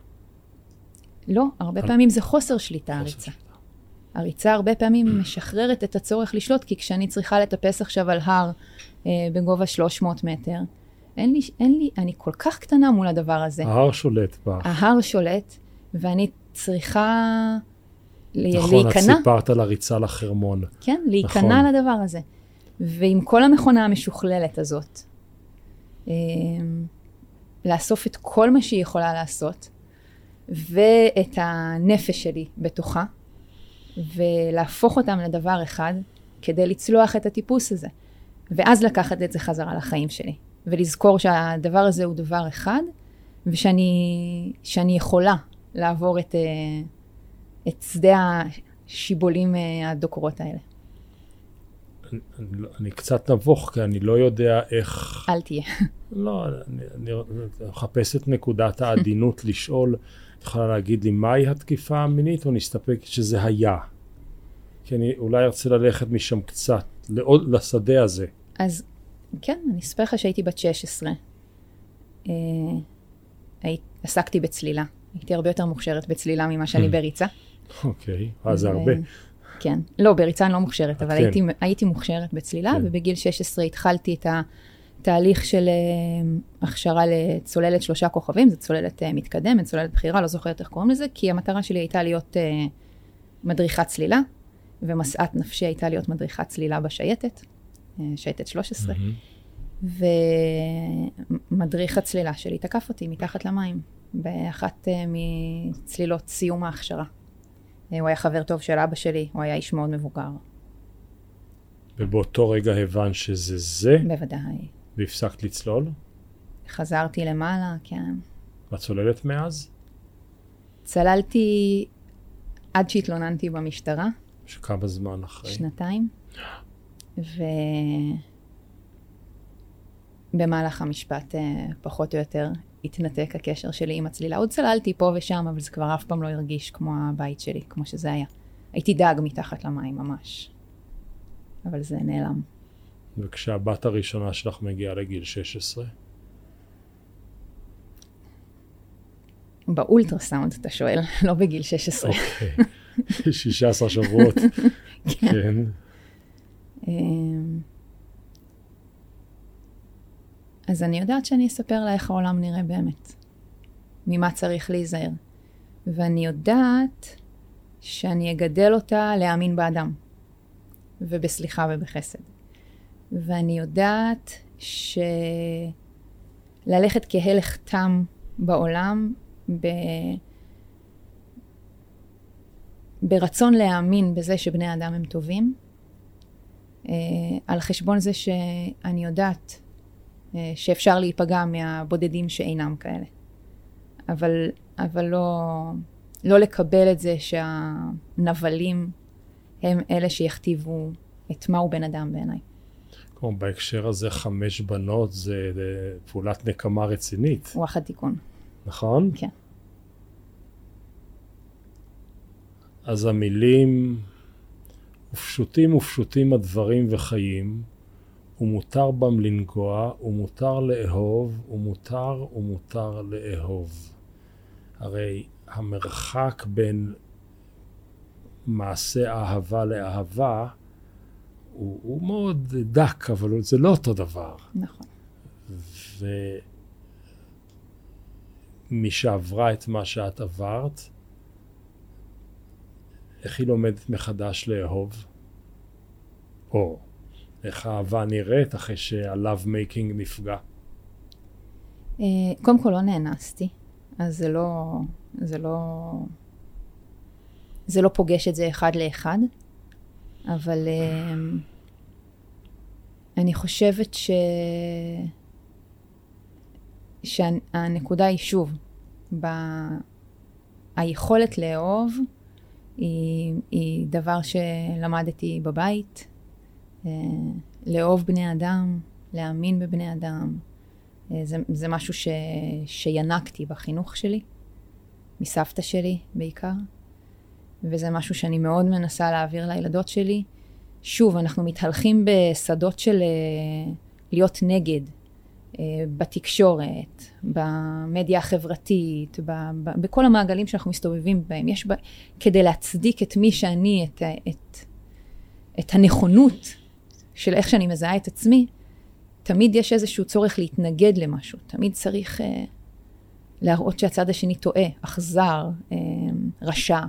S3: לא, הרבה פעמים זה חוסר שליטה,
S2: חוסר
S3: הריצה. הריצה הרבה פעמים משחררת את הצורך לשלוט, כי כשאני צריכה לטפס עכשיו על הר אה, בגובה 300 מטר, אין לי, אין לי, אני כל כך קטנה מול הדבר הזה.
S2: ההר שולט בה.
S3: ההר שולט, ואני צריכה ל-
S2: נכון, את
S3: להיכנע,
S2: סיפרת על הריצה לחרמון.
S3: כן, להיכנע
S2: נכון.
S3: לדבר הזה. ועם כל המכונה המשוכללת הזאת, אה, לאסוף את כל מה שהיא יכולה לעשות, ואת הנפש שלי בתוכה, ולהפוך אותם לדבר אחד, כדי לצלוח את הטיפוס הזה. ואז לקחת את זה חזרה לחיים שלי, ולזכור שהדבר הזה הוא דבר אחד, ושאני שאני יכולה לעבור את, אה, את שדה השיבולים אה, הדוקרות האלה.
S2: אני, אני, לא- אני קצת נבוך, כי אני לא יודע איך...
S3: אל תהיה.
S2: לא, אני, אני מחפש את נקודת העדינות (laughs) לשאול, יכולה להגיד לי מהי התקיפה המינית, או נסתפק שזה היה? כי אני אולי ארצה ללכת משם קצת, לעוד, לשדה הזה.
S3: אז כן, אני אספר לך שהייתי בת 16. אה, הי, עסקתי בצלילה. הייתי הרבה יותר מוכשרת בצלילה ממה שאני
S2: Hmm.
S3: בריצה.
S2: אוקיי, אז זה הרבה.
S3: כן. לא, בריצה אני לא מוכשרת, אבל
S2: כן.
S3: הייתי, הייתי מוכשרת בצלילה,
S2: כן.
S3: ובגיל 16 התחלתי את התהליך של אה, הכשרה לצוללת שלושה כוכבים, זו צוללת אה, מתקדמת, צוללת בכירה, לא זוכרת איך קוראים לזה, כי המטרה שלי הייתה להיות אה, מדריכת צלילה, ומשאת נפשי הייתה להיות מדריכת צלילה בשייטת, שייטת 13.
S2: מהמם.
S3: ומדריך הצלילה שלי תקף אותי מתחת למים, באחת מצלילות סיום ההכשרה. הוא היה חבר טוב של אבא שלי, הוא היה איש מאוד מבוגר,
S2: ובאותו רגע הבנת שזה זה,
S3: בוודאי.
S2: והפסקת לצלול?
S3: חזרתי למעלה, כן.
S2: ואת צוללת מאז?
S3: צללתי עד שהתלוננתי במשטרה,
S2: שכמה זמן אחרי?
S3: שנתיים, ובמהלך המשפט אה, פחות או יותר התנתק הקשר שלי עם הצלילה. עוד צללתי פה ושם, אבל זה כבר אף פעם לא הרגיש כמו הבית שלי, כמו שזה היה. הייתי דג מתחת למים ממש, אבל זה נעלם.
S2: וכשהבת הראשונה שלך מגיעה לגיל 16?
S3: באולטרסאונד, אתה שואל, (laughs) לא בגיל 16.
S2: אוקיי. (laughs) 16 שבועות. (laughs) כן.
S3: אמ, אז אני יודעת שאני אספר לה איך העולם נראה באמת, ממה צריך להיזהר. ואני יודעת שאני אגדל אותה להאמין באדם, ובסליחה ובחסד. ואני יודעת שללכת כהלך תם בעולם, ב... ברצון להאמין בזה שבני אדם הם טובים, אה, על חשבון זה שאני יודעת אה, שאפשר להיפגע מהבודדים שאינם כאלה. אבל, אבל לא, לא לקבל את זה שהנבלים הם אלה שיכתיבו את מהו בן אדם בעיניי.
S2: כמו בהקשר הזה חמש בנות זה פעולת נקמה רצינית,
S3: וואחד תיקון.
S2: נכון?
S3: כן.
S2: אז המילים ופשוטים ופשוטים הדברים וחיים, ומותר בם לנגוע, ומותר לאהוב, ומותר ומותר לאהוב. הרי המרחק בין מעשה אהבה לאהבה הוא, הוא מאוד דק, אבל זה לא אותו דבר.
S3: נכון.
S2: ומי שעברה את מה שאת עברת, איך היא לומדת מחדש לאהוב? או איך האהבה נראית אחרי שה-love making נפגע?
S3: אה, קודם כל לא נאנסתי, אז זה לא, זה לא, זה לא פוגש את זה אחד לאחד, אבל אה, אני חושבת ש... שהנקודה היא שוב, ב... היכולת לאהוב היא, היא דבר שלמדתי בבית, אה, לאהוב בני אדם, להאמין בבני אדם. אה, זה, זה משהו ש, שינקתי בחינוך שלי, מסבתא שלי בעיקר, וזה משהו שאני מאוד מנסה להעביר לילדות שלי. שוב, אנחנו מתהלכים בשדות של אה, להיות נגד, בתקשורת, במדיה החברתית, ב, ב, בכל המעגלים שאנחנו מסתובבים בהם. יש ב, כדי להצדיק את מי שאני, את, את, את הנכונות של איך שאני מזהה את עצמי, תמיד יש איזשהו צורך להתנגד למשהו. תמיד צריך אה, להראות שהצד השני טועה, אכזר, אה, רשע.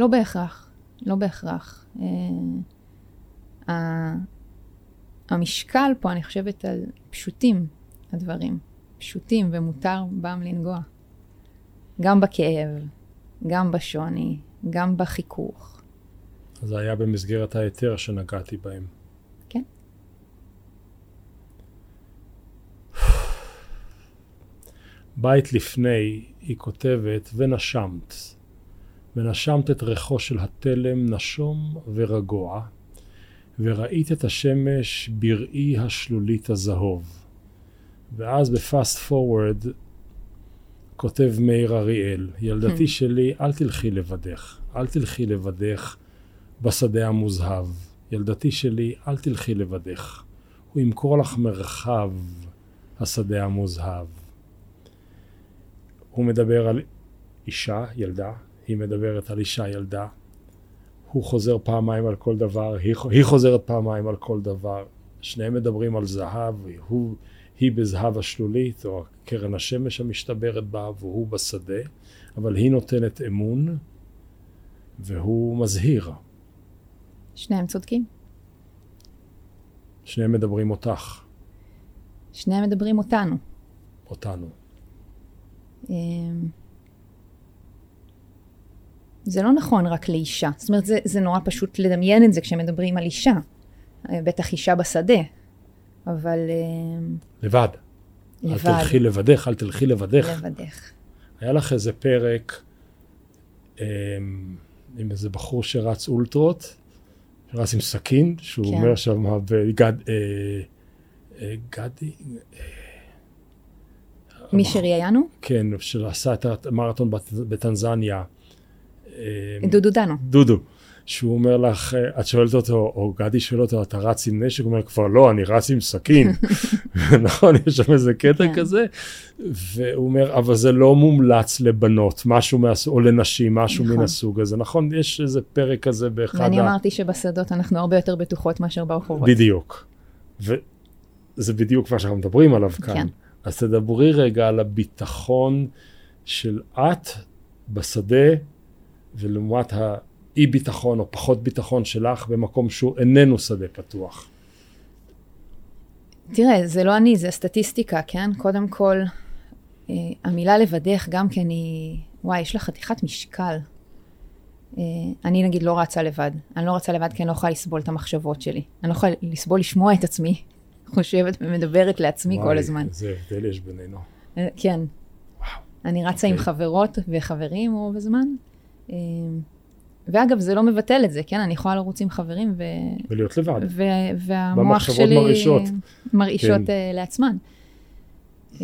S3: לא בהכרח, לא בהכרח. אה, המשקל פה, אני חושבת על פשוטים הדברים. פשוטים ומותר בם לנגוע. גם בכאב, גם בשוני, גם בחיכוך.
S2: זה היה במסגרת ההיתר שנגעתי בהם.
S3: כן.
S2: בית לפני, היא כותבת, ונשמת. ונשמת את ריחו של התלם נשום ורגוע, וראית את השמש בראי השלולית הזהוב. ואז בפאסט פורוורד כותב מאיר אריאל, ילדתי hmm. שלי, אל תלכי לבדך, אל תלכי לבדך בשדה המוזהב. ילדתי שלי, אל תלכי לבדך. הוא ימכור לך מרחב השדה המוזהב. הוא מדבר על אישה, ילדה, היא מדברת על אישה, ילדה. הוא חוזר פעמיים על כל דבר, היא, היא חוזרת פעמיים על כל דבר. שניהם מדברים על זהב, הוא, היא בזהב השלולית, או קרן השמש המשתברת בה, והוא בשדה, אבל היא נותנת אמון, והוא מזהיר.
S3: שניהם צודקים.
S2: שניהם מדברים אותך.
S3: שניהם מדברים אותנו.
S2: אותנו.
S3: זה לא נכון רק לאישה. זאת אומרת, זה, זה נורא פשוט לדמיין את זה כשמדברים על אישה. אה, בטח אישה בשדה, אבל...
S2: לבד. לבד. אל תלכי לבדך, אל תלכי לבדך.
S3: לבדך.
S2: היה לך איזה פרק אמ, עם איזה בחור שרץ אולטרות, רץ עם סכין, שהוא כן. אומר שם בגד... אה, אה, גדי... אה,
S3: מי שראיינו?
S2: כן, שעשה את המרתון בטנזניה.
S3: אה, דודו דנו.
S2: דודו. שהוא אומר לך, את שואלת אותו, או גדי שואל אותו, אתה רץ עם נשק? הוא אומר, כבר לא, אני רץ עם סכין. (laughs) (laughs) נכון, יש שם איזה קטע כן. כזה, והוא אומר, אבל זה לא מומלץ לבנות, משהו מהסוג, או לנשים, משהו נכון. מן הסוג הזה. נכון, יש איזה פרק כזה באחד
S3: ואני ה... אמרתי שבשדות אנחנו הרבה יותר בטוחות מאשר ברחובות.
S2: בדיוק. וזה בדיוק מה שאנחנו מדברים עליו כאן. כן. אז תדברי רגע על הביטחון של את בשדה, ולעומת ה... אי ביטחון או פחות ביטחון שלך במקום שהוא איננו שדה פתוח?
S3: תראה, זה לא אני, זה הסטטיסטיקה, כן? קודם כל, אה, המילה לבדך גם כן היא, וואי, יש לה חתיכת משקל. אה, אני נגיד לא רצה לבד. אני לא רצה לבד כי אני לא יכולה לסבול את המחשבות שלי. אני לא יכולה לסבול לשמוע את עצמי, (laughs) חושבת ומדברת לעצמי וואי, כל הזמן.
S2: איזה הבדל יש בינינו.
S3: אה, כן. וואו. אני רצה okay. עם אוקיי. חברות וחברים רוב הזמן. ואגב, זה לא מבטל את זה, כן? אני יכולה לרוץ עם חברים ו...
S2: ולהיות לבד.
S3: ו... והמוח שלי...
S2: מרעישות.
S3: מרעישות כן. uh, לעצמן. Um,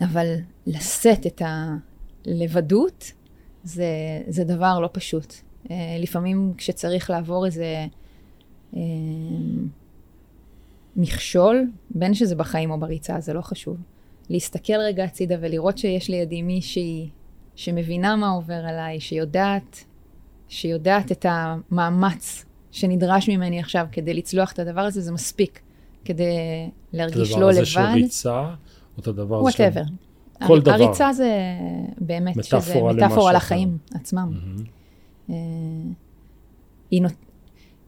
S3: אבל לשאת את הלבדות, זה, זה דבר לא פשוט. Uh, לפעמים כשצריך לעבור איזה uh, מכשול, בין שזה בחיים או בריצה, זה לא חשוב. להסתכל רגע הצידה ולראות שיש לידי מישהי שמבינה מה עובר עליי, שיודעת, שיודעת את המאמץ שנדרש ממני עכשיו כדי לצלוח את הדבר הזה, זה מספיק כדי להרגיש לא לבד. את
S2: הדבר הזה של ריצה, או את הדבר
S3: הזה של... כל הר... דבר. הריצה זה באמת, מטאפורה שזה מטאפורה לחיים אחר. עצמם. Mm-hmm. היא נות...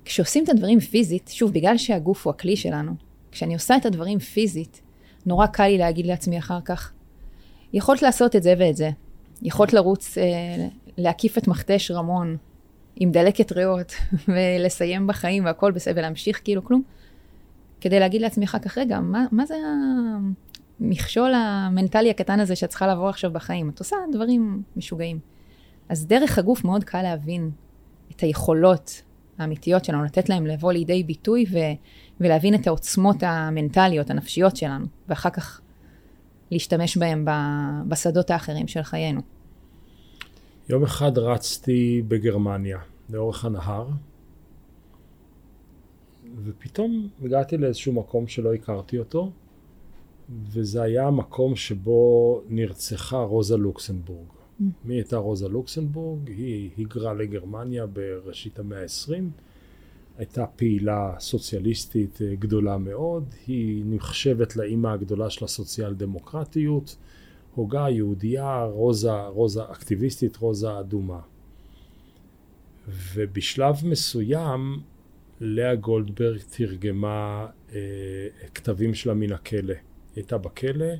S3: כשעושים את הדברים פיזית, שוב, בגלל שהגוף הוא הכלי שלנו, כשאני עושה את הדברים פיזית, נורא קל לי להגיד לעצמי אחר כך, יכולת לעשות את זה ואת זה, יכולת לרוץ, אה, להקיף את מכתש רמון עם דלקת ריאות (laughs) ולסיים בחיים והכל בסדר, ולהמשיך כאילו כלום, כדי להגיד לעצמי אחר כך, רגע, מה, מה זה המכשול המנטלי הקטן הזה שאת צריכה לעבור עכשיו בחיים? את עושה דברים משוגעים. אז דרך הגוף מאוד קל להבין את היכולות האמיתיות שלנו, לתת להם לבוא לידי ביטוי ו, ולהבין את העוצמות המנטליות, הנפשיות שלנו, ואחר כך להשתמש בהם בשדות האחרים של חיינו.
S2: יום אחד רצתי בגרמניה, לאורך הנהר, ופתאום הגעתי לאיזשהו מקום שלא הכרתי אותו, וזה היה המקום שבו נרצחה רוזה לוקסנבורג. Mm. מי הייתה רוזה לוקסנבורג? היא היגרה לגרמניה בראשית המאה ה-20. הייתה פעילה סוציאליסטית אה, גדולה מאוד, היא נחשבת לאימא הגדולה של הסוציאל דמוקרטיות, הוגה יהודייה, רוזה, רוזה אקטיביסטית, רוזה אדומה. ובשלב מסוים לאה גולדברג תרגמה אה, כתבים שלה מן הכלא. היא הייתה בכלא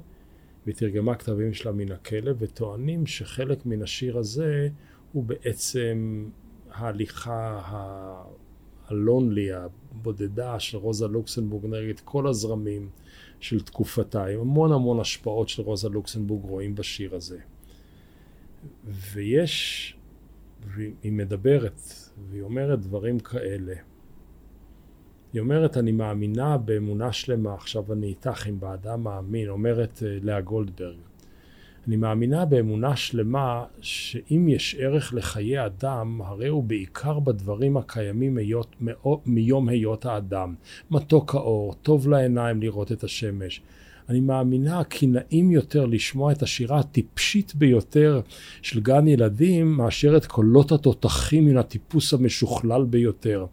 S2: ותרגמה כתבים שלה מן הכלא, וטוענים שחלק מן השיר הזה הוא בעצם ההליכה הלונלי, הבודדה של רוזה לוקסנבורג נגד כל הזרמים של תקופתה, עם המון המון השפעות של רוזה לוקסנבורג רואים בשיר הזה. ויש, והיא מדברת, והיא אומרת דברים כאלה. היא אומרת, אני מאמינה באמונה שלמה, עכשיו אני איתך אם באדם מאמין, אומרת אה, לאה גולדברג. אני מאמינה באמונה שלמה שאם יש ערך לחיי אדם, הרי הוא בעיקר בדברים הקיימים היות, מיום היות האדם. מתוק האור, טוב לעיניים לראות את השמש. אני מאמינה כי נעים יותר לשמוע את השירה הטיפשית ביותר של גן ילדים, מאשר את קולות התותחים מן הטיפוס המשוכלל ביותר.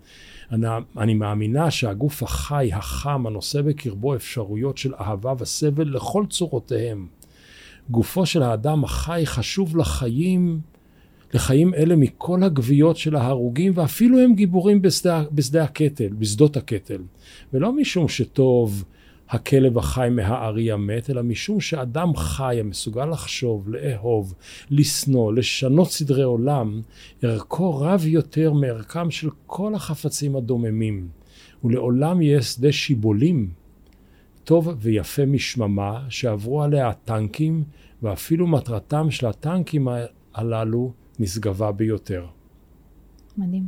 S2: אני, אני מאמינה שהגוף החי, החם, הנושא בקרבו אפשרויות של אהבה וסבל לכל צורותיהם. גופו של האדם החי חשוב לחיים, לחיים אלה מכל הגוויות של ההרוגים, ואפילו הם גיבורים בשדה, בשדה הקטל, בשדות הקטל. ולא משום שטוב הכלב החי מהארי המת, אלא משום שאדם חי המסוגל לחשוב, לאהוב, לשנוא, לשנות סדרי עולם, ערכו רב יותר מערכם של כל החפצים הדוממים. ולעולם יהיה שדה שיבולים טוב ויפה משממה שעברו עליה הטנקים, ואפילו מטרתם של הטנקים הללו נשגבה ביותר.
S3: מדהים.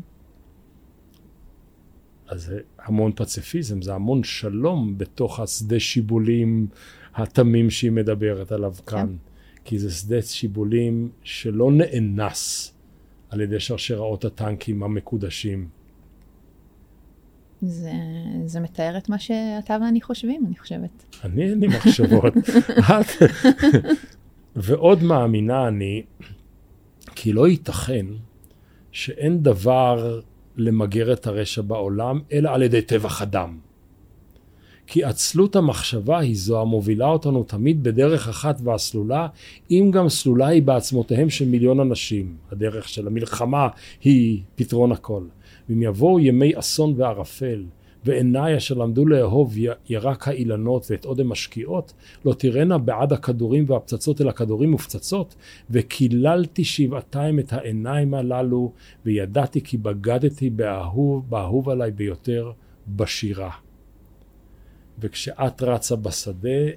S2: אז זה המון פציפיזם, זה המון שלום בתוך השדה שיבולים התמים שהיא מדברת עליו כן. כאן. כי זה שדה שיבולים שלא נאנס על ידי שרשראות הטנקים המקודשים.
S3: זה, זה מתאר את מה שאתה ואני חושבים, אני חושבת.
S2: אני אין לי מחשבות. (laughs) ועוד מאמינה אני, כי לא ייתכן שאין דבר למגר את הרשע בעולם, אלא על ידי טבח אדם. כי עצלות המחשבה היא זו המובילה אותנו תמיד בדרך אחת והסלולה, אם גם סלולה היא בעצמותיהם של מיליון אנשים. הדרך של המלחמה היא פתרון הכל. ואם יבואו ימי אסון וערפל, ועיניי אשר למדו לאהוב ירק האילנות ואת אודם משקיעות, לא תראינה בעד הכדורים והפצצות אלא כדורים ופצצות, וקיללתי שבעתיים את העיניים הללו, וידעתי כי בגדתי באהוב, באהוב עליי ביותר, בשירה. וכשאת רצה בשדה,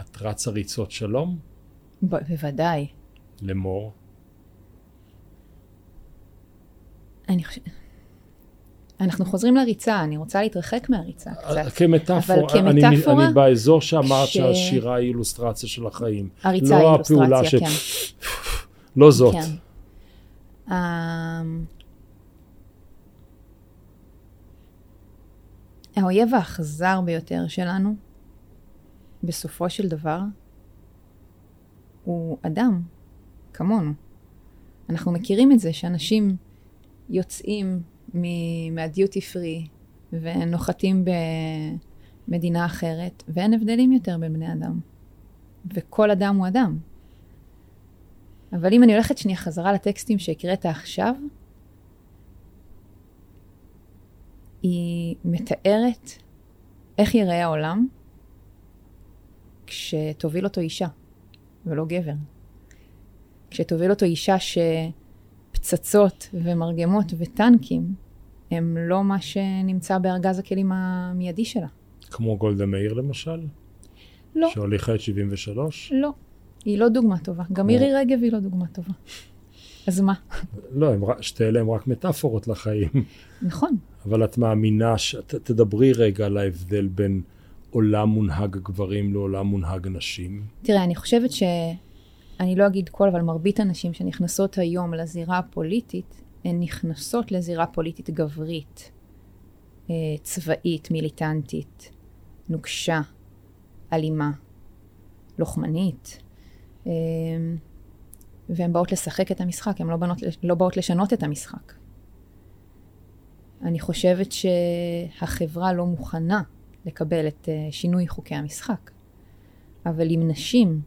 S2: את רצה ריצות שלום?
S3: בוודאי.
S2: לאמור?
S3: אני חושבת... אנחנו חוזרים לריצה, אני רוצה להתרחק מהריצה קצת.
S2: כמטאפורה, אבל כמטאפורה, אני, אני באזור שאמרת ש... שהשירה היא אילוסטרציה של החיים.
S3: הריצה לא היא אילוסטרציה, ש... כן.
S2: לא זאת. כן.
S3: Um... האויב האכזר ביותר שלנו, בסופו של דבר, הוא אדם, כמונו. אנחנו מכירים את זה שאנשים יוצאים מהדיוטי פרי ונוחתים במדינה אחרת, ואין הבדלים יותר בין בני אדם. וכל אדם הוא אדם. אבל אם אני הולכת שנייה חזרה לטקסטים שהקראת עכשיו, היא מתארת איך ייראה העולם כשתוביל אותו אישה, ולא גבר. כשתוביל אותו אישה שפצצות ומרגמות וטנקים הם לא מה שנמצא בארגז הכלים המיידי שלה.
S2: כמו גולדה מאיר למשל?
S3: לא.
S2: שהוליכה את 73?
S3: לא. היא לא דוגמה טובה. גם
S2: כמו-
S3: מירי רגב היא לא דוגמה טובה. אז מה?
S2: לא, הם, שתי אלה הם רק מטאפורות לחיים.
S3: נכון.
S2: אבל את מאמינה, ש... ת- תדברי רגע על ההבדל בין עולם מונהג גברים לעולם מונהג נשים.
S3: תראה, אני חושבת ש... אני לא אגיד כל, אבל מרבית הנשים שנכנסות היום לזירה הפוליטית, הן נכנסות לזירה פוליטית גברית, אה, צבאית, מיליטנטית, נוקשה, אלימה, לוחמנית, אה, והן באות לשחק את המשחק, הן לא, בנות, לא באות לשנות את המשחק. אני חושבת שהחברה לא מוכנה לקבל את אה, שינוי חוקי המשחק. אבל עם נשים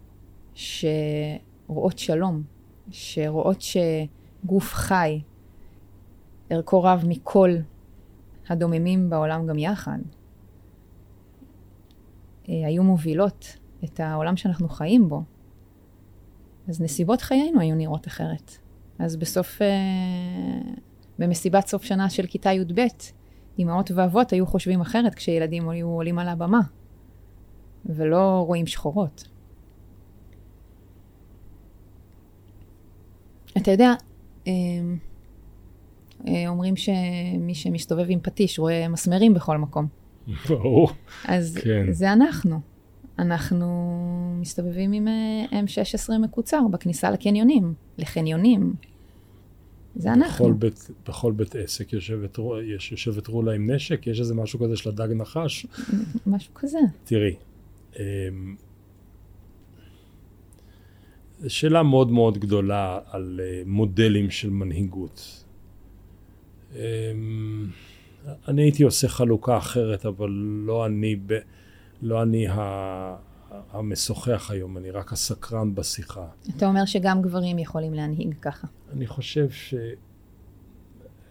S3: שרואות שלום, שרואות שגוף חי, ערכו רב מכל הדוממים בעולם גם יחד, אה, היו מובילות את העולם שאנחנו חיים בו, אז נסיבות חיינו היו נראות אחרת. אז בסוף, אה, במסיבת סוף שנה של כיתה י"ב, אמהות ואבות היו חושבים אחרת כשילדים היו עולים על הבמה, ולא רואים שחורות. אתה יודע, אה, אה, אומרים שמי שמסתובב עם פטיש רואה מסמרים בכל מקום.
S2: ברור.
S3: אז
S2: כן.
S3: זה אנחנו. אנחנו מסתובבים עם אה, M16 מקוצר בכניסה לקניונים, לחניונים. זה אנחנו.
S2: בכל בית, בכל בית עסק יושבת, יש יושבת רולה עם נשק, יש איזה משהו כזה של הדג נחש.
S3: משהו כזה.
S2: תראי, אמ, זו שאלה מאוד מאוד גדולה על אה, מודלים של מנהיגות. אמ, אני הייתי עושה חלוקה אחרת, אבל לא אני, ב, לא אני ה, המשוחח היום, אני רק הסקרן בשיחה.
S3: אתה אומר שגם גברים יכולים להנהיג ככה.
S2: אני חושב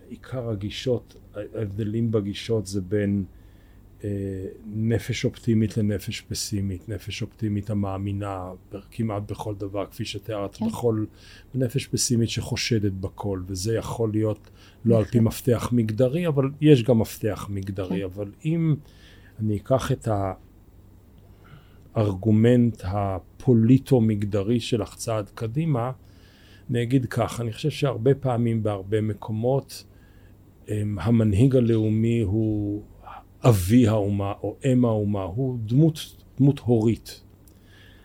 S2: שעיקר הגישות, ההבדלים בגישות זה בין נפש אופטימית לנפש פסימית, נפש אופטימית המאמינה כמעט בכל דבר, כפי שתיארת,
S3: כן.
S2: בכל, ונפש פסימית שחושדת בכל, וזה יכול להיות לא על פי מפתח מגדרי, אבל יש גם מפתח מגדרי,
S3: כן.
S2: אבל אם אני אקח את הארגומנט הפוליטו-מגדרי שלך צעד קדימה, אני אגיד כך, אני חושב שהרבה פעמים בהרבה מקומות אמ, המנהיג הלאומי הוא אבי האומה או אם האומה, הוא דמות, דמות הורית.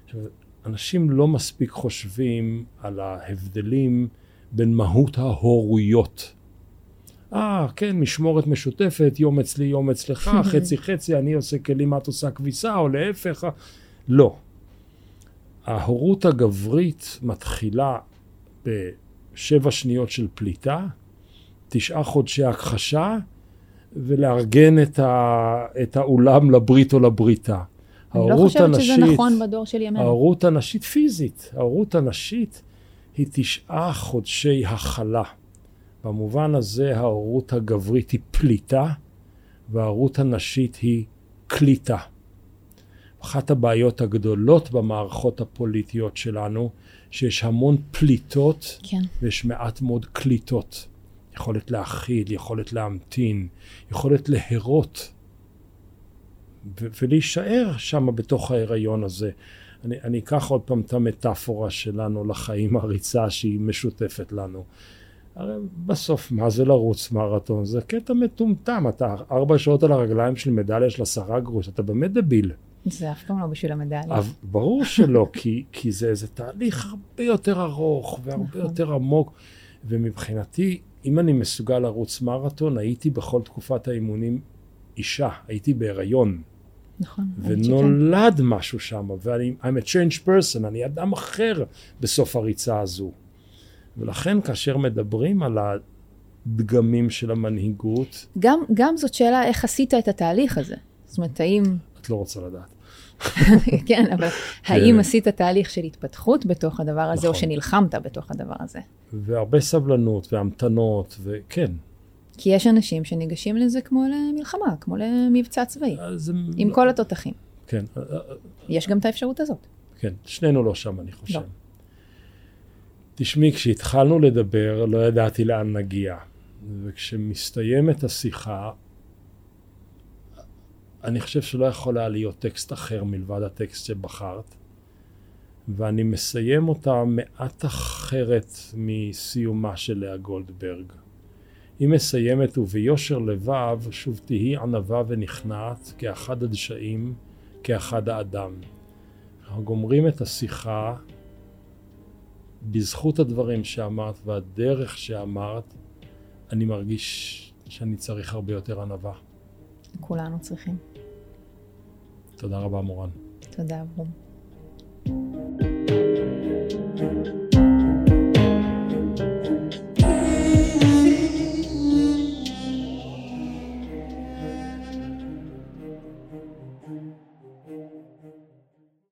S2: עכשיו, אנשים לא מספיק חושבים על ההבדלים בין מהות ההורויות. אה, כן, משמורת משותפת, יום אצלי, יום אצלך, (laughs) חצי חצי, אני עושה כלים, את עושה כביסה, או להפך. לא. ההורות הגברית מתחילה בשבע שניות של פליטה, תשעה חודשי הכחשה, ולארגן את, ה, את האולם לברית או לבריתה.
S3: אני לא חושבת שזה נכון בדור של ימינו.
S2: ההורות הנשית פיזית, ההורות הנשית היא תשעה חודשי הכלה. במובן הזה ההורות הגברית היא פליטה, וההורות הנשית היא קליטה. אחת הבעיות הגדולות במערכות הפוליטיות שלנו, שיש המון פליטות
S3: כן.
S2: ויש מעט מאוד קליטות. יכולת להכיל, יכולת להמתין, יכולת להרות ו- ולהישאר שם בתוך ההיריון הזה. אני, אני אקח עוד פעם את המטאפורה שלנו לחיים, הריצה שהיא משותפת לנו. הרי בסוף, מה זה לרוץ מרתון? זה קטע מטומטם. אתה ארבע שעות על הרגליים של מדליה של עשרה גרוש, אתה באמת דביל.
S3: זה אף פעם לא בשביל המדליה.
S2: אבל ברור שלא, (laughs) כי, כי זה איזה תהליך הרבה יותר ארוך והרבה
S3: נכון.
S2: יותר עמוק. ומבחינתי, אם אני מסוגל לרוץ מרתון, הייתי בכל תקופת האימונים אישה, הייתי בהיריון.
S3: נכון. האמת שכן.
S2: ונולד משהו שם, ואני, I'm a changed person, אני אדם אחר בסוף הריצה הזו. ולכן כאשר מדברים על הדגמים של המנהיגות,
S3: גם, גם זאת שאלה איך עשית את התהליך הזה. זאת אומרת, האם,
S2: את לא רוצה לדעת. (laughs)
S3: כן, אבל האם עשית תהליך של התפתחות בתוך הדבר הזה, או
S2: נכון.
S3: שנלחמת בתוך הדבר הזה?
S2: והרבה סבלנות והמתנות, וכן.
S3: כי יש אנשים שניגשים לזה כמו למלחמה, כמו למבצע צבאי, עם כל התותחים.
S2: כן,
S3: יש גם את האפשרות הזאת.
S2: כן, שנינו לא שם, אני חושב.
S3: לא.
S2: תשמעי, כשהתחלנו לדבר לא ידעתי לאן נגיע. וכשמסתיימת השיחה, אני חושב שלא יכול היה להיות טקסט אחר מלבד הטקסט שבחרת. ואני מסיים אותה מעט אחרת מסיומה של לאה גולדברג. היא מסיימת, וביושר לבב שוב תהי ענווה ונכנעת כאחד הדשאים, כאחד האדם. אנחנו גומרים את השיחה בזכות הדברים שאמרת והדרך שאמרת, אני מרגיש שאני צריך הרבה יותר ענווה.
S3: כולנו צריכים.
S2: תודה רבה, מורן.
S3: תודה, אברום.